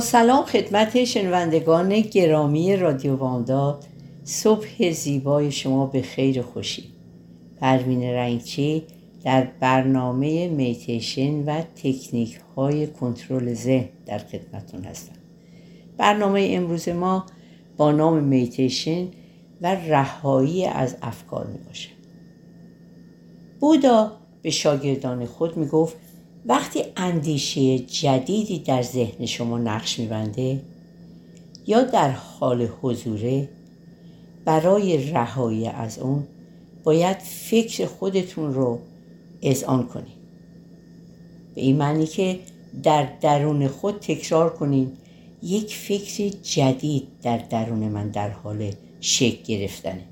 سلام خدمت شنوندگان گرامی رادیو بامداد صبح زیبای شما به خیر خوشی. پروین رنگچی در برنامه میتیشن و تکنیک های کنترل ذهن در خدمتون هستم. برنامه امروز ما با نام میتیشن و رهایی از افکار می باشه بودا به شاگردان خود می گفت وقتی اندیشه جدیدی در ذهن شما نقش میبنده یا در حال حضوره برای رهایی از اون باید فکر خودتون رو اذعان کنید به این معنی که در درون خود تکرار کنید یک فکر جدید در درون من در حال شکل گرفتنه.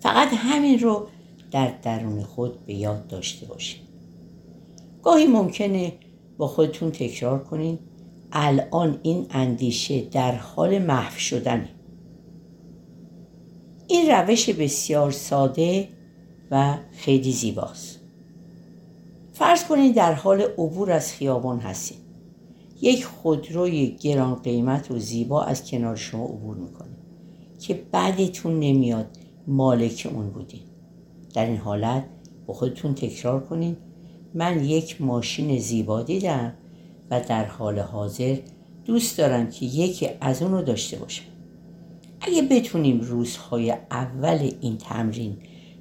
فقط همین رو در درون خود به یاد داشته باشید گاهی ممکنه با خودتون تکرار کنین. الان این اندیشه در حال محو شدنه. این روش بسیار ساده و خیلی زیباست. فرض کنین در حال عبور از خیابان هستین. یک خودروی گران قیمت و زیبا از کنار شما عبور می‌کنه که بعدتون نمیاد مالک اون بودین. در این حالت با خودتون تکرار کنین من یک ماشین زیبا دیدم و در حال حاضر دوست دارم که یکی از اون رو داشته باشم. اگه بتونیم روزهای اول این تمرین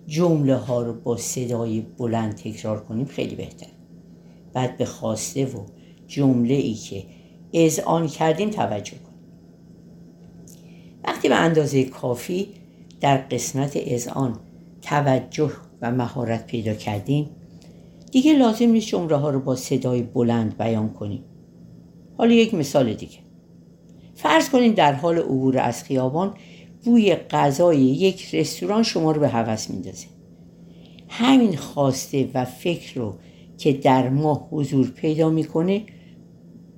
جمله ها رو با صدای بلند تکرار کنیم خیلی بهتر. بعد به خواسته و جمله ای که آن کردیم توجه کنیم. وقتی به اندازه کافی در قسمت آن توجه و مهارت پیدا کردیم دیگه لازم نیست جمله ها رو با صدای بلند بیان کنیم حالا یک مثال دیگه. فرض کنید در حال عبور از خیابان بوی غذای یک رستوران شما رو به هوس میندازه. همین خواسته و فکر رو که در ما حضور پیدا می‌کنه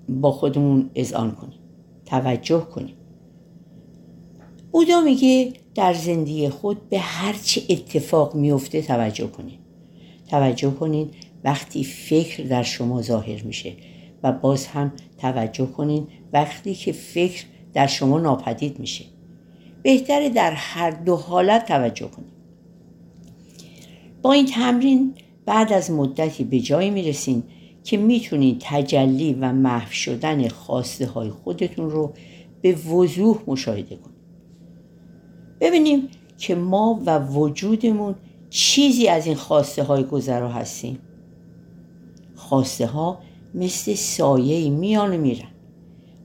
با خودمون اذعان کنیم. توجه کنیم. بودا میگه در زندگی خود به هر چه اتفاق میفته توجه کنید. توجه کنید وقتی فکر در شما ظاهر میشه و باز هم توجه کنین وقتی که فکر در شما ناپدید میشه. بهتره در هر دو حالت توجه کنید با این تمرین بعد از مدتی به جایی می‌رسین که می‌تونید تجلی و محو شدن خواسته های خودتون رو به وضوح مشاهده کنید ببینیم که ما و وجودمون چیزی از این خواسته های گذرا هستیم. خواسته ها مثل سایه میان میرن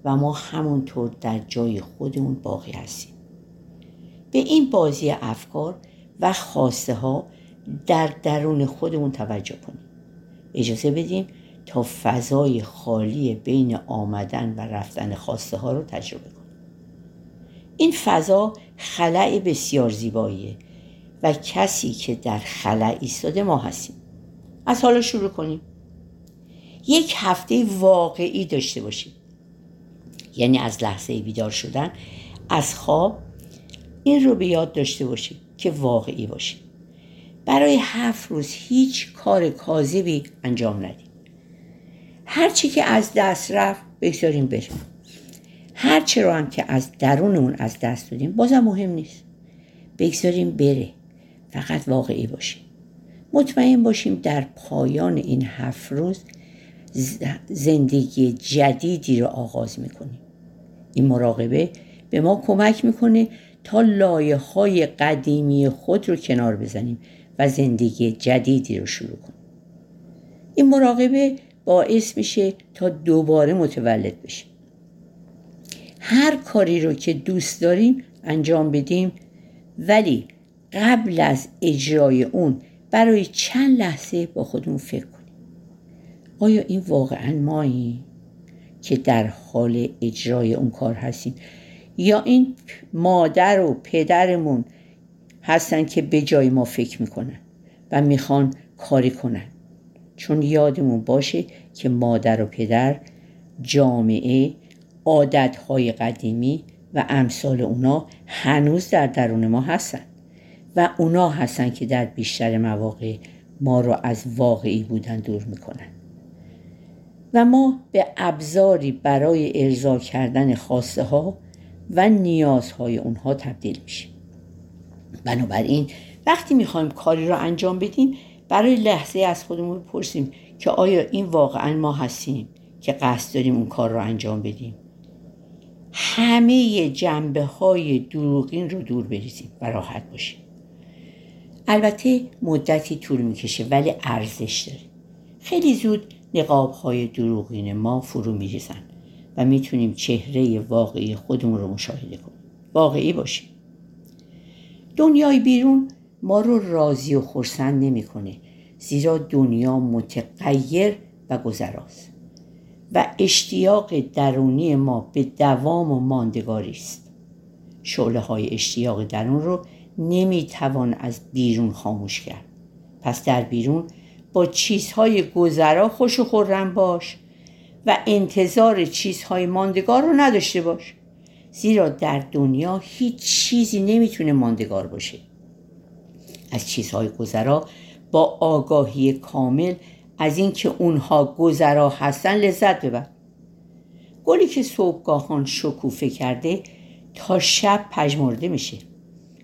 و ما همونطور در جای خودمون باقی هستیم. به این بازی افکار و خواسته ها در درون خودمون توجه کنیم. اجازه بدیم تا فضای خالی بین آمدن و رفتن خواسته ها رو تجربه کنیم. این فضا خلع بسیار زیباییه و کسی که در خلع ایستاده ما هستیم. از حالا شروع کنیم. یک هفته واقعی داشته باشید یعنی از لحظه بیدار شدن از خواب این رو به یاد داشته باشید که واقعی باشید برای هفت روز هیچ کار کاذبی انجام ندید هرچی که از دست رفت بگذاریم بره هرچی رو هم که از درونمون از دست دادیم بازم مهم نیست. بگذاریم بره. فقط واقعی باشیم. مطمئن باشیم در پایان این هفت روز زندگی جدیدی رو آغاز می‌کنیم این مراقبه به ما کمک می‌کنه تا لایه های قدیمی خود رو کنار بزنیم و زندگی جدیدی رو شروع کنیم. این مراقبه باعث میشه تا دوباره متولد بشیم. هر کاری رو که دوست داریم انجام بدیم ولی قبل از اجرای اون برای چند لحظه با خودمون فکر کنیم. آیا این واقعا مایی؟ که در حال اجرای اون کار هستیم یا این مادر و پدرمون هستن که به جای ما فکر می‌کنن و می‌خوان کاری کنن چون یادمون باشه که مادر و پدر جامعه عادتهای قدیمی و امثال اونا هنوز در درون ما هستن و اونا هستن که در بیشتر مواقع ما رو از واقعی بودن دور می‌کنن و ما به ابزاری برای ارضا کردن خواسته ها و نیازهای اونها تبدیل میشیم. بنابراین وقتی می‌خوایم کاری را انجام بدیم برای لحظه از خودمون بپرسیم که آیا این واقعا ما هستیم که قصد داریم اون کار را انجام بدیم؟ همه جنبه های دروغین رو دور بریزیم و راحت باشیم. البته مدتی طول می‌کشه ولی ارزش داره خیلی زود نقاب های دروغین ما فرو میریزن و می‌تونیم چهره واقعی خودمون رو مشاهده کنیم. واقعی باشیم. دنیای بیرون ما رو راضی و خرسند نمی‌کنه زیرا دنیا متغیر و گذراست و اشتیاق درونی ما به دوام و ماندگاری است. شعله های اشتیاق درون رو نمی‌توان از بیرون خاموش کرد. پس در بیرون با چیزهای گذرا خوش و خورم باش و انتظار چیزهای ماندگار رو نداشته باش. زیرا در دنیا هیچ چیزی نمی‌تونه ماندگار باشه. از چیزهای گذرا با آگاهی کامل از اینکه اونها گذرا هستن لذت ببر. گلی که صبحگاهان شکوفه کرده تا شب پژمرده میشه.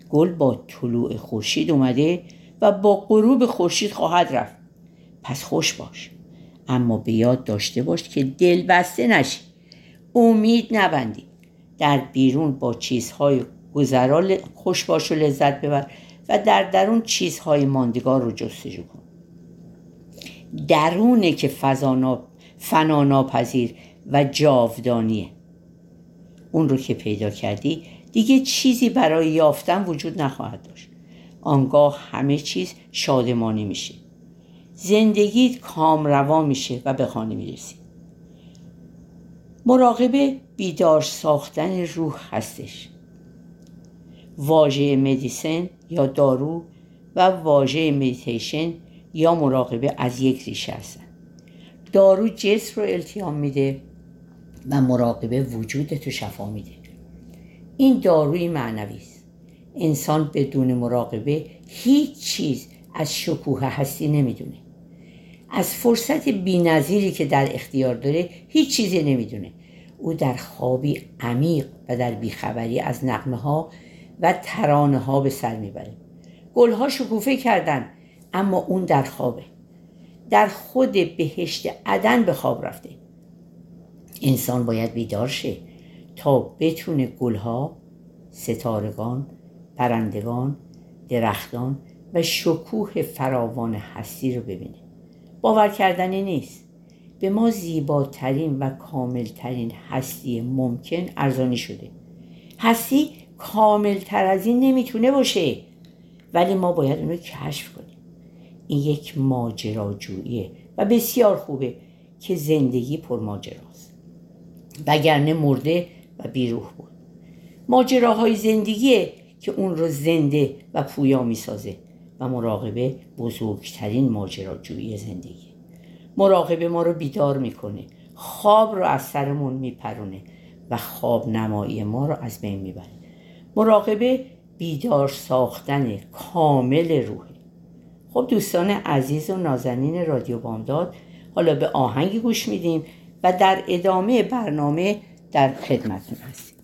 گل با طلوع خورشید اومده و با غروب خورشید خواهد رفت. پس خوش باش. اما به یاد داشته باش که دل بسته نشی. امید نبندی. در بیرون با چیزهای گذرا خوش باش و لذت ببر و در درون چیزهای ماندگار رو جستجو کن. درونه که فنا ناپذیر و جاودانیه. اون رو که پیدا کردی دیگه چیزی برای یافتن وجود نخواهد داشت. آنگاه همه چیز شادمانی میشه. زندگیت کامروا میشه و به خانه می‌رسی. مراقبه بیدار ساختن روح هستش. واژه مدیسن یا دارو و واژه مدیتیشن یا مراقبه از یک ریشه هستن. دارو جسم رو التیام میده و مراقبه وجودت رو شفا میده. این داروی معنوی است. انسان بدون مراقبه هیچ چیز از شکوه هستی نمی‌دونه. از فرصت بینظیری که در اختیار داره هیچ چیزی نمی‌دونه. او در خوابی عمیق و در بیخبری از نقمه ها و ترانه ها به سر می‌بره. گلها شکوفه کردن اما اون در خوابه. در خود بهشت عدن به خواب رفته. انسان باید بیدار شه تا بتونه گلها ستارگان پرندگان درختان و شکوه فراوان هستی رو ببینه. باور کردنی نیست. به ما زیباترین و کاملترین هستی ممکن ارزانی شده. هستی کاملتر از این نمی‌تونه باشه. ولی ما باید اونو کشف کنیم. این یک ماجراجوییه و بسیار خوبه که زندگی پر ماجراست. وگرنه مرده و بیروح بود. ماجراهای زندگیه که اون رو زنده و پویا می‌سازه. و مراقبه بزرگترین ماجراجویی زندگی. مراقبه ما رو بیدار می‌کنه. خواب رو از سرمون میپرونه و خواب نمایی ما رو از بین می‌بره. مراقبه بیدار ساختن کامل روحه. خب دوستان عزیز و نازنین رادیو بامداد حالا به آهنگی گوش میدیم و در ادامه برنامه در خدمتون هستیم.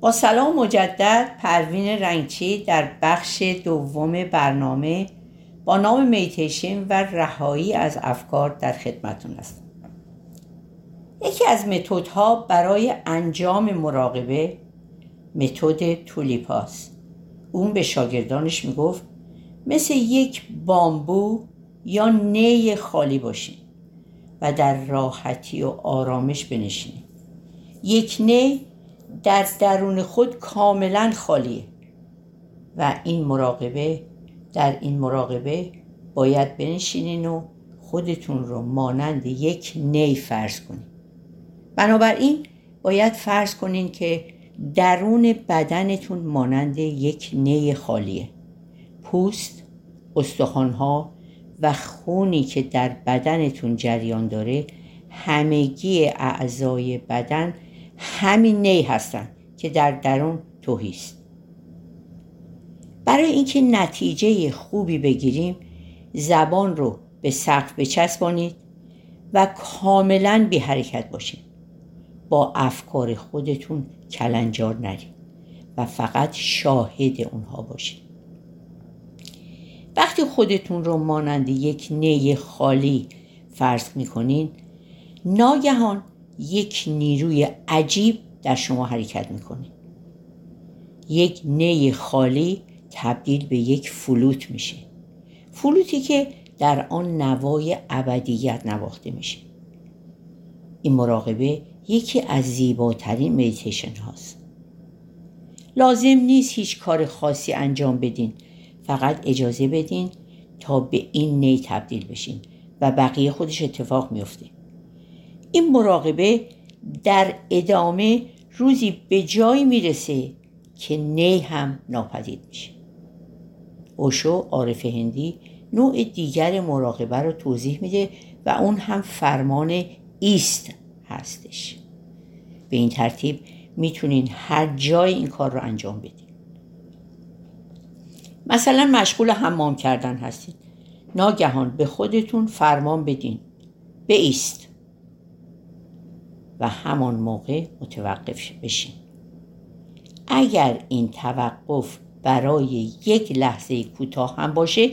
با سلام مجدد پروین رنگچی در بخش دوم برنامه با نام میتیشن و رهایی از افکار در خدمتون هستم. یکی از متدها برای انجام مراقبه متد تولیپاس. اون به شاگردانش می‌گفت مثل یک بامبو یا نی خالی باشین و در راحتی و آرامش بنشینید یک نی در درون خود کاملا خالیه و این مراقبه در این مراقبه باید بنشینین و خودتون رو مانند یک نی فرض کنید بنابراین باید فرض کنین که درون بدنتون مانند یک نی خالیه. پوست استخوانها و خونی که در بدنتون جریان داره همگی اعضای بدن همین نی هستن که در درون توهیست برای اینکه نتیجه خوبی بگیریم زبان رو به سقف بچسبانید و کاملا بی حرکت باشید با افکار خودتون کلنجار نرید و فقط شاهد اونها باشید وقتی خودتون رو مانند یک نی خالی فرض می‌کنین ناگهان یک نیروی عجیب در شما حرکت می‌کنه. یک نی خالی تبدیل به یک فلوت میشه. فلوتی که در آن نوای ابدیت نواخته میشه. این مراقبه یکی از زیباترین میتیشن هاست. لازم نیست هیچ کار خاصی انجام بدین. فقط اجازه بدین تا به این نی تبدیل بشین و بقیه خودش اتفاق میفته این مراقبه در ادامه روزی به جایی می‌رسه که نی هم ناپدید میشه. اوشو عارف هندی نوع دیگر مراقبه رو توضیح میده و اون هم فرمان ایست هستش. به این ترتیب می‌تونین هر جای این کار رو انجام بدین. مثلا مشغول حمام کردن هستید. ناگهان به خودتون فرمان بدین. ایست. و همان موقع متوقف بشین اگر این توقف برای یک لحظه کوتاه هم باشه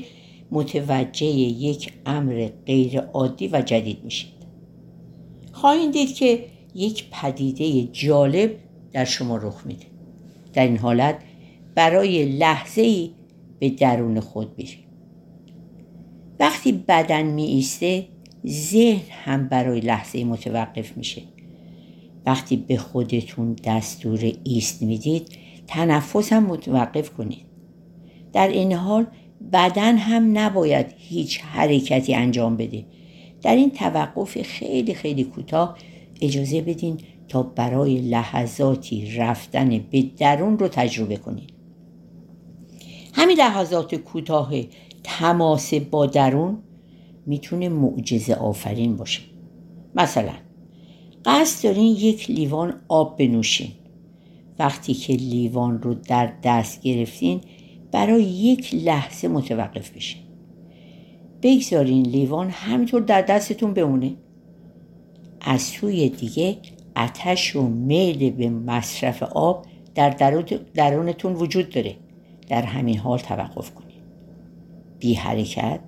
متوجه یک امر غیر عادی و جدید میشید. خواهید دید که یک پدیده جالب در شما رخ میده. در این حالت برای لحظه ای به درون خود برید. وقتی بدن می ایسته ذهن هم برای لحظه متوقف میشه. وقتی به خودتون دستور ایست می‌دید تنفس هم متوقف کنید. در این حال بدن هم نباید هیچ حرکتی انجام بده. در این توقف خیلی خیلی کوتاه اجازه بدین تا برای لحظاتی رفتن به درون رو تجربه کنید. همین لحظات کوتاه تماس با درون می‌تونه معجزه آفرین باشه. مثلا قصد دارین یک لیوان آب بنوشین. وقتی که لیوان رو در دست گرفتین برای یک لحظه متوقف بشین. بگذارین لیوان همینطور در دستتون بمونه. از سوی دیگه اتش و میل به مصرف آب در درونتون وجود داره. در همین حال توقف کنید بی حرکت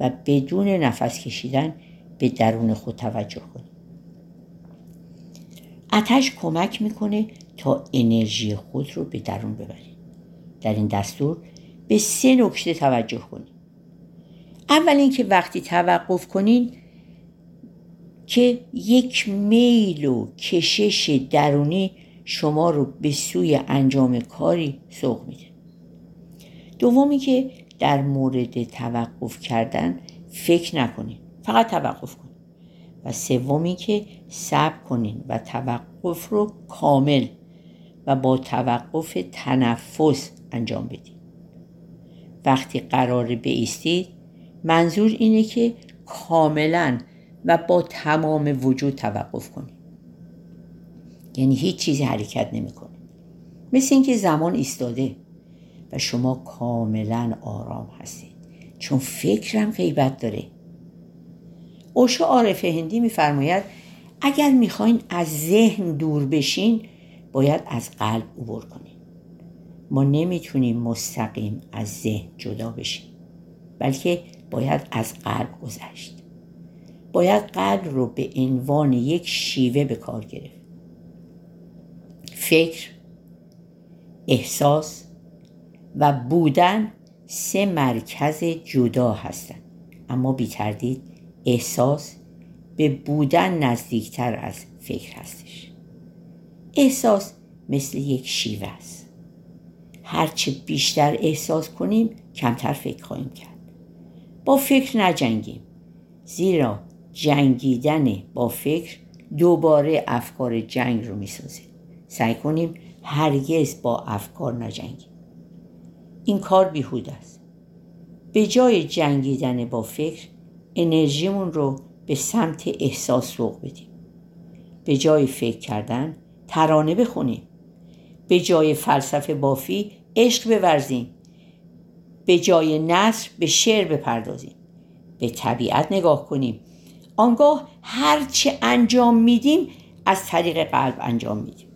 و بدون نفس کشیدن به درون خود توجه کنید اتش کمک می‌کنه تا انرژی خود رو به درون ببرید در این دستور به سه نکته توجه کنید. اول اینکه وقتی توقف کنین که یک میل و کشش درونی شما رو به سوی انجام کاری سوق میده. دومی که در مورد توقف کردن فکر نکنین. فقط توقف کنین. و سومی که صبر کنین و توقف رو کامل و با توقف تنفس انجام بدین. وقتی قرار بیستید منظور اینه که کاملا و با تمام وجود توقف کنید یعنی هیچ چیزی حرکت نمی‌کنه. مثل اینکه زمان ایستاده و شما کاملا آرام هستید. چون فکرم غیبت داره. اوشو عارف هندی میفرماید اگر می‌خواین از ذهن دور بشین باید از قلب عبور کنیم ما نمی‌تونیم مستقیم از ذهن جدا بشیم بلکه باید از قلب گذشت. باید قلب رو به عنوان یک شیوه به کار گرفت. فکر احساس و بودن سه مرکز جدا هستند. اما بی تردید احساس به بودن نزدیکتر از فکر هستش. احساس مثل یک شیوه است. هرچه بیشتر احساس کنیم کمتر فکر خواهیم کرد. با فکر نجنگیم. زیرا جنگیدن با فکر دوباره افکار جنگ رو می‌سازه. سعی کنیم هرگز با افکار نجنگیم. این کار بیهود است. به جای جنگیدن با فکر انرژیمون رو به سمت احساس سوق بدیم. به جای فکر کردن ترانه بخونیم. به جای فلسفه بافی عشق بورزیم. به جای نصر به شعر بپردازیم. به طبیعت نگاه کنیم. آنگاه هرچه انجام میدیم از طریق قلب انجام میدیم.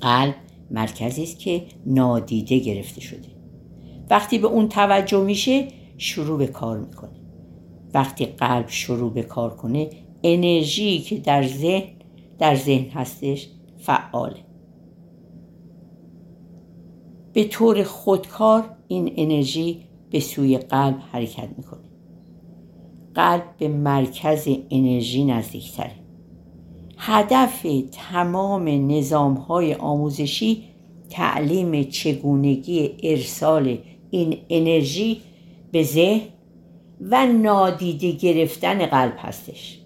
قلب مرکزی است که نادیده گرفته شده. وقتی به اون توجه میشه شروع به کار می‌کنه. وقتی قلب شروع به کار کنه انرژی که در ذهن در ذهن هستش فعاله. به طور خودکار این انرژی به سوی قلب حرکت می‌کنه. قلب به مرکز انرژی نزدیکتره. هدف تمام نظام های آموزشی تعلیم چگونگی ارسال این انرژی به ذهن و نادیده گرفتن قلب هستش.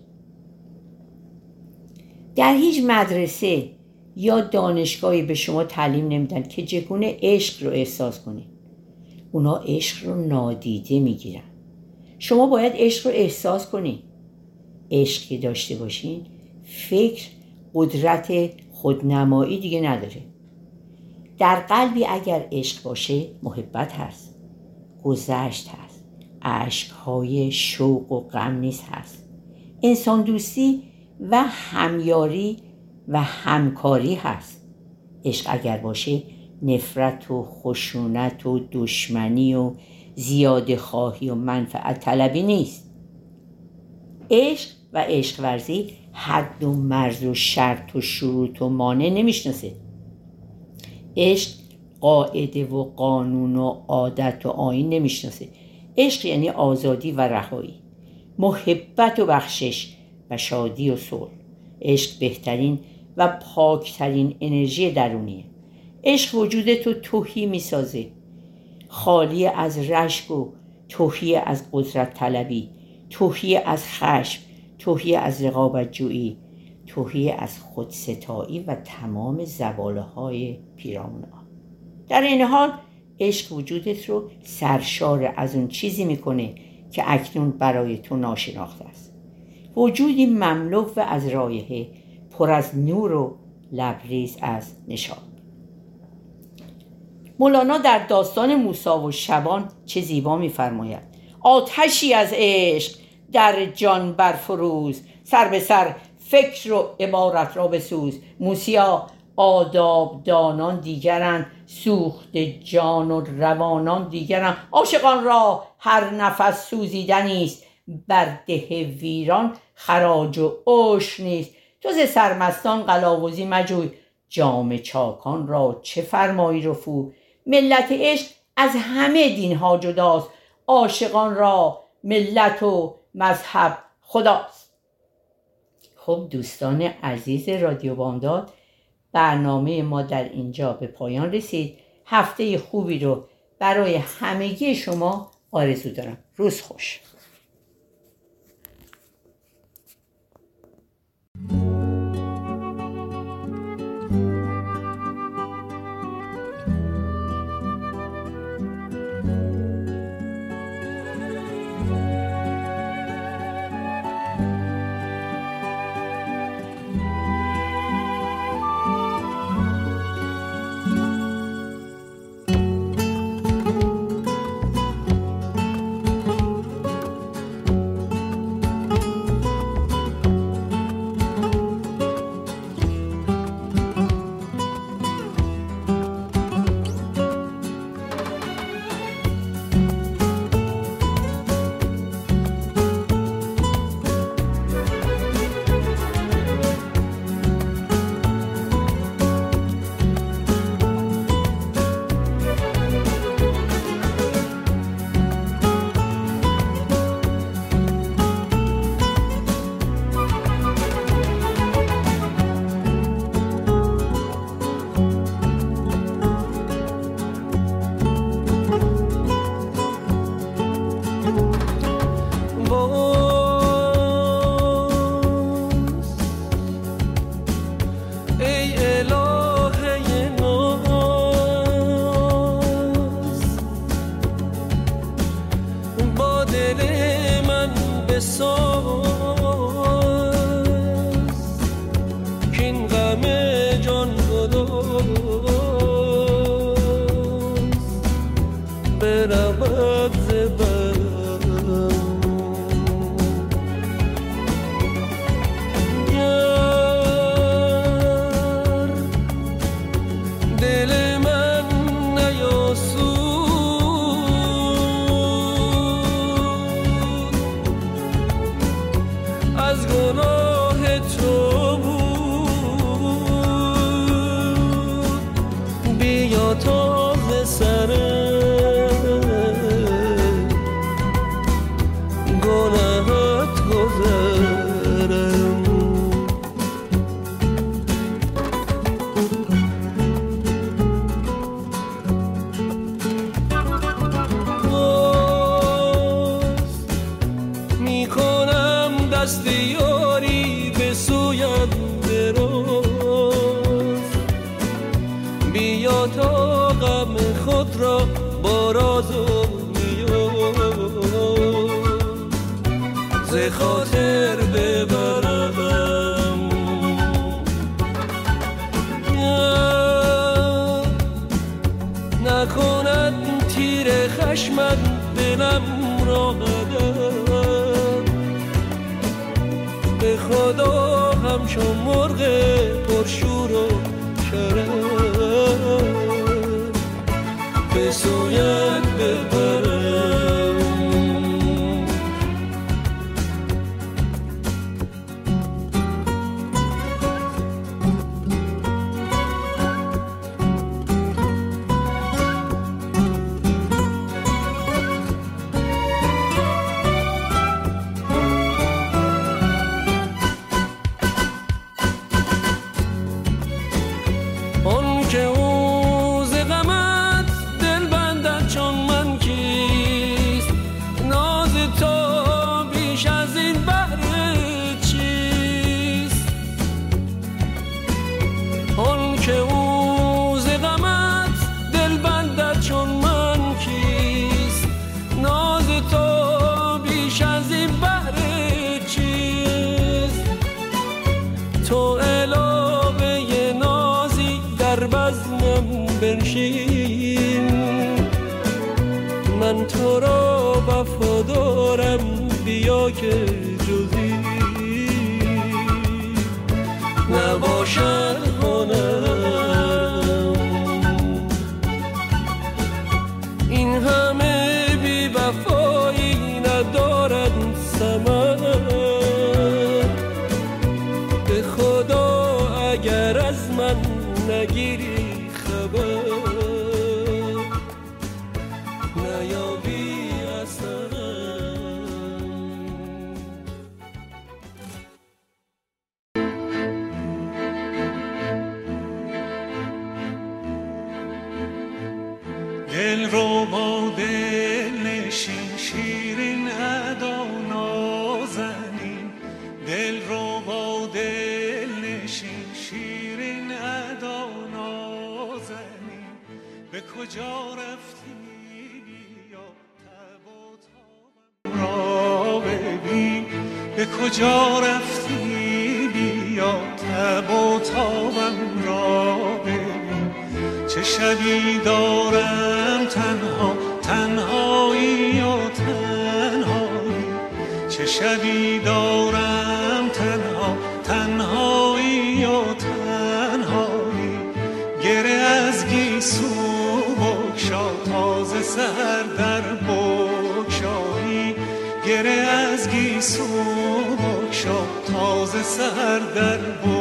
در هیچ مدرسه یا دانشگاهی به شما تعلیم نمیدن که چگونه عشق رو احساس کنید. اونا عشق رو نادیده می‌گیرن. شما باید عشق رو احساس کنید. عشقی داشته باشین فکر قدرت خودنمایی دیگه نداره. در قلبی اگر عشق باشه محبت هست. گذشت هست. عشقهای شوق و غم نیست هست. انسان دوستی و همیاری و همکاری هست. عشق اگر باشه نفرت و خشونت و دشمنی و زیاده خواهی و منفعت طلبی نیست. عشق و عشق ورزی حد و مرز و شرط و شروط و مانع نمی‌شناسه. عشق قاعده و قانون و عادت و آین نمی‌شناسه. عشق یعنی آزادی و رهایی. محبت و بخشش و شادی و صلح. عشق بهترین و پاکترین انرژی درونیه. عشق وجود تو توهی می‌سازه. خالی از رشک و توهی از قدرت طلبی توهی از خشم توهی از رقابت جویی توهی از خودستایی و تمام زباله های پیرامون در این حال عشق وجودت رو سرشار از اون چیزی می‌کنه که اکنون برای تو ناشناخته است. وجودی مملو و از رایحه پر از نور و لبریز از نشان. مولانا در داستان موسا و شبان چه زیبا میفرماید. آتشی از عشق در جان برفروز سر به سر فکر و عبارت را بسوز. موسیا آداب دانان دیگرند سوخت جان و روانان دیگرند عاشقان را هر نفس سوزیدنی است. بر ده ویران خراج و عشر نیست. تو ز سرمستان قلاوزی مجوی. جام چاکان را چه فرمایی رفو؟ ملت عشق از همه دین ها جداست. عاشقان را ملت و مذهب خداست. خب دوستان عزیز رادیو بامداد برنامه ما در اینجا به پایان رسید. هفته خوبی رو برای همگی شما آرزو دارم. روز خوش. bıdı birds. تو غم خود را با راز و ز خاطر ببرم. نکند تیر خشمت دلم را قدم. به خدا همچون مرغه adora شبی دارم تنها تنهایی و تنهایی. چه شبی دارم تنها تنهایی و تنهایی. گره از گیسو بکشا تازه سر در بکشایی گره از گیسو بکشا تازه سر در بکشایی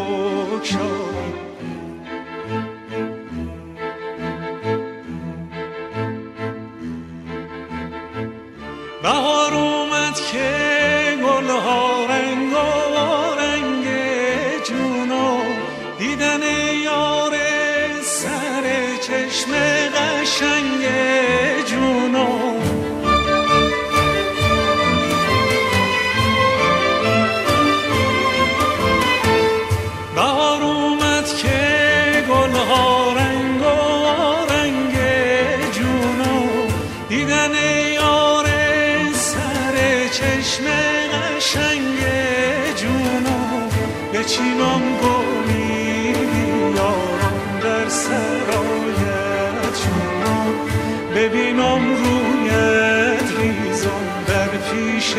بچینم گلی بیارم در سرایت ببینم رویت ریزم در پیش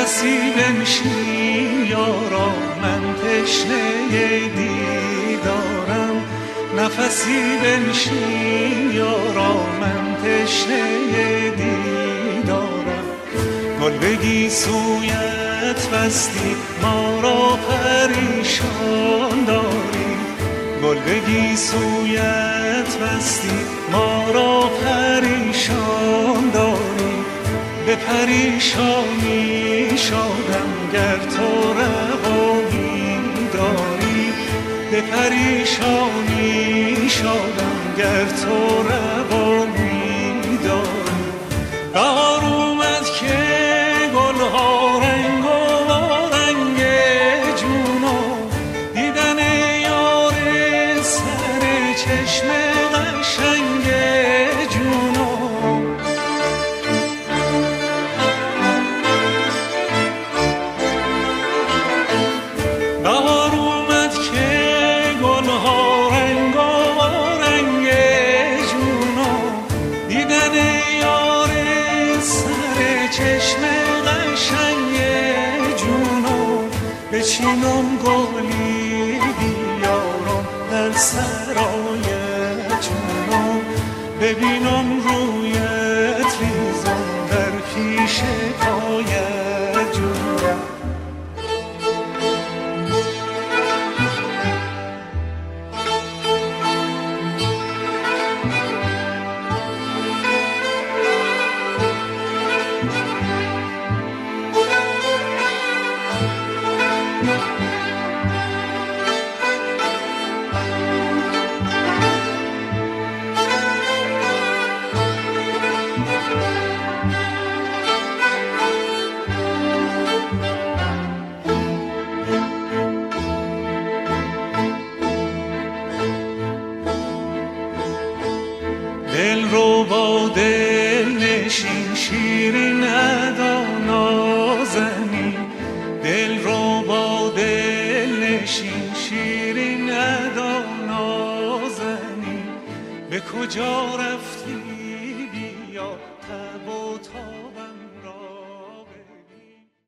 نفسی بنشین یارا من تشنه دیدارم. نفسی بنشین یارا من تشنه دیدارم. گل بگی سویت بستی ما را پریشان داری. گل بگی سویت بستی ما را پریشان داری. به پریشانی شادم گر تو رقامی داری به پریشانی شادم گر تو رقامی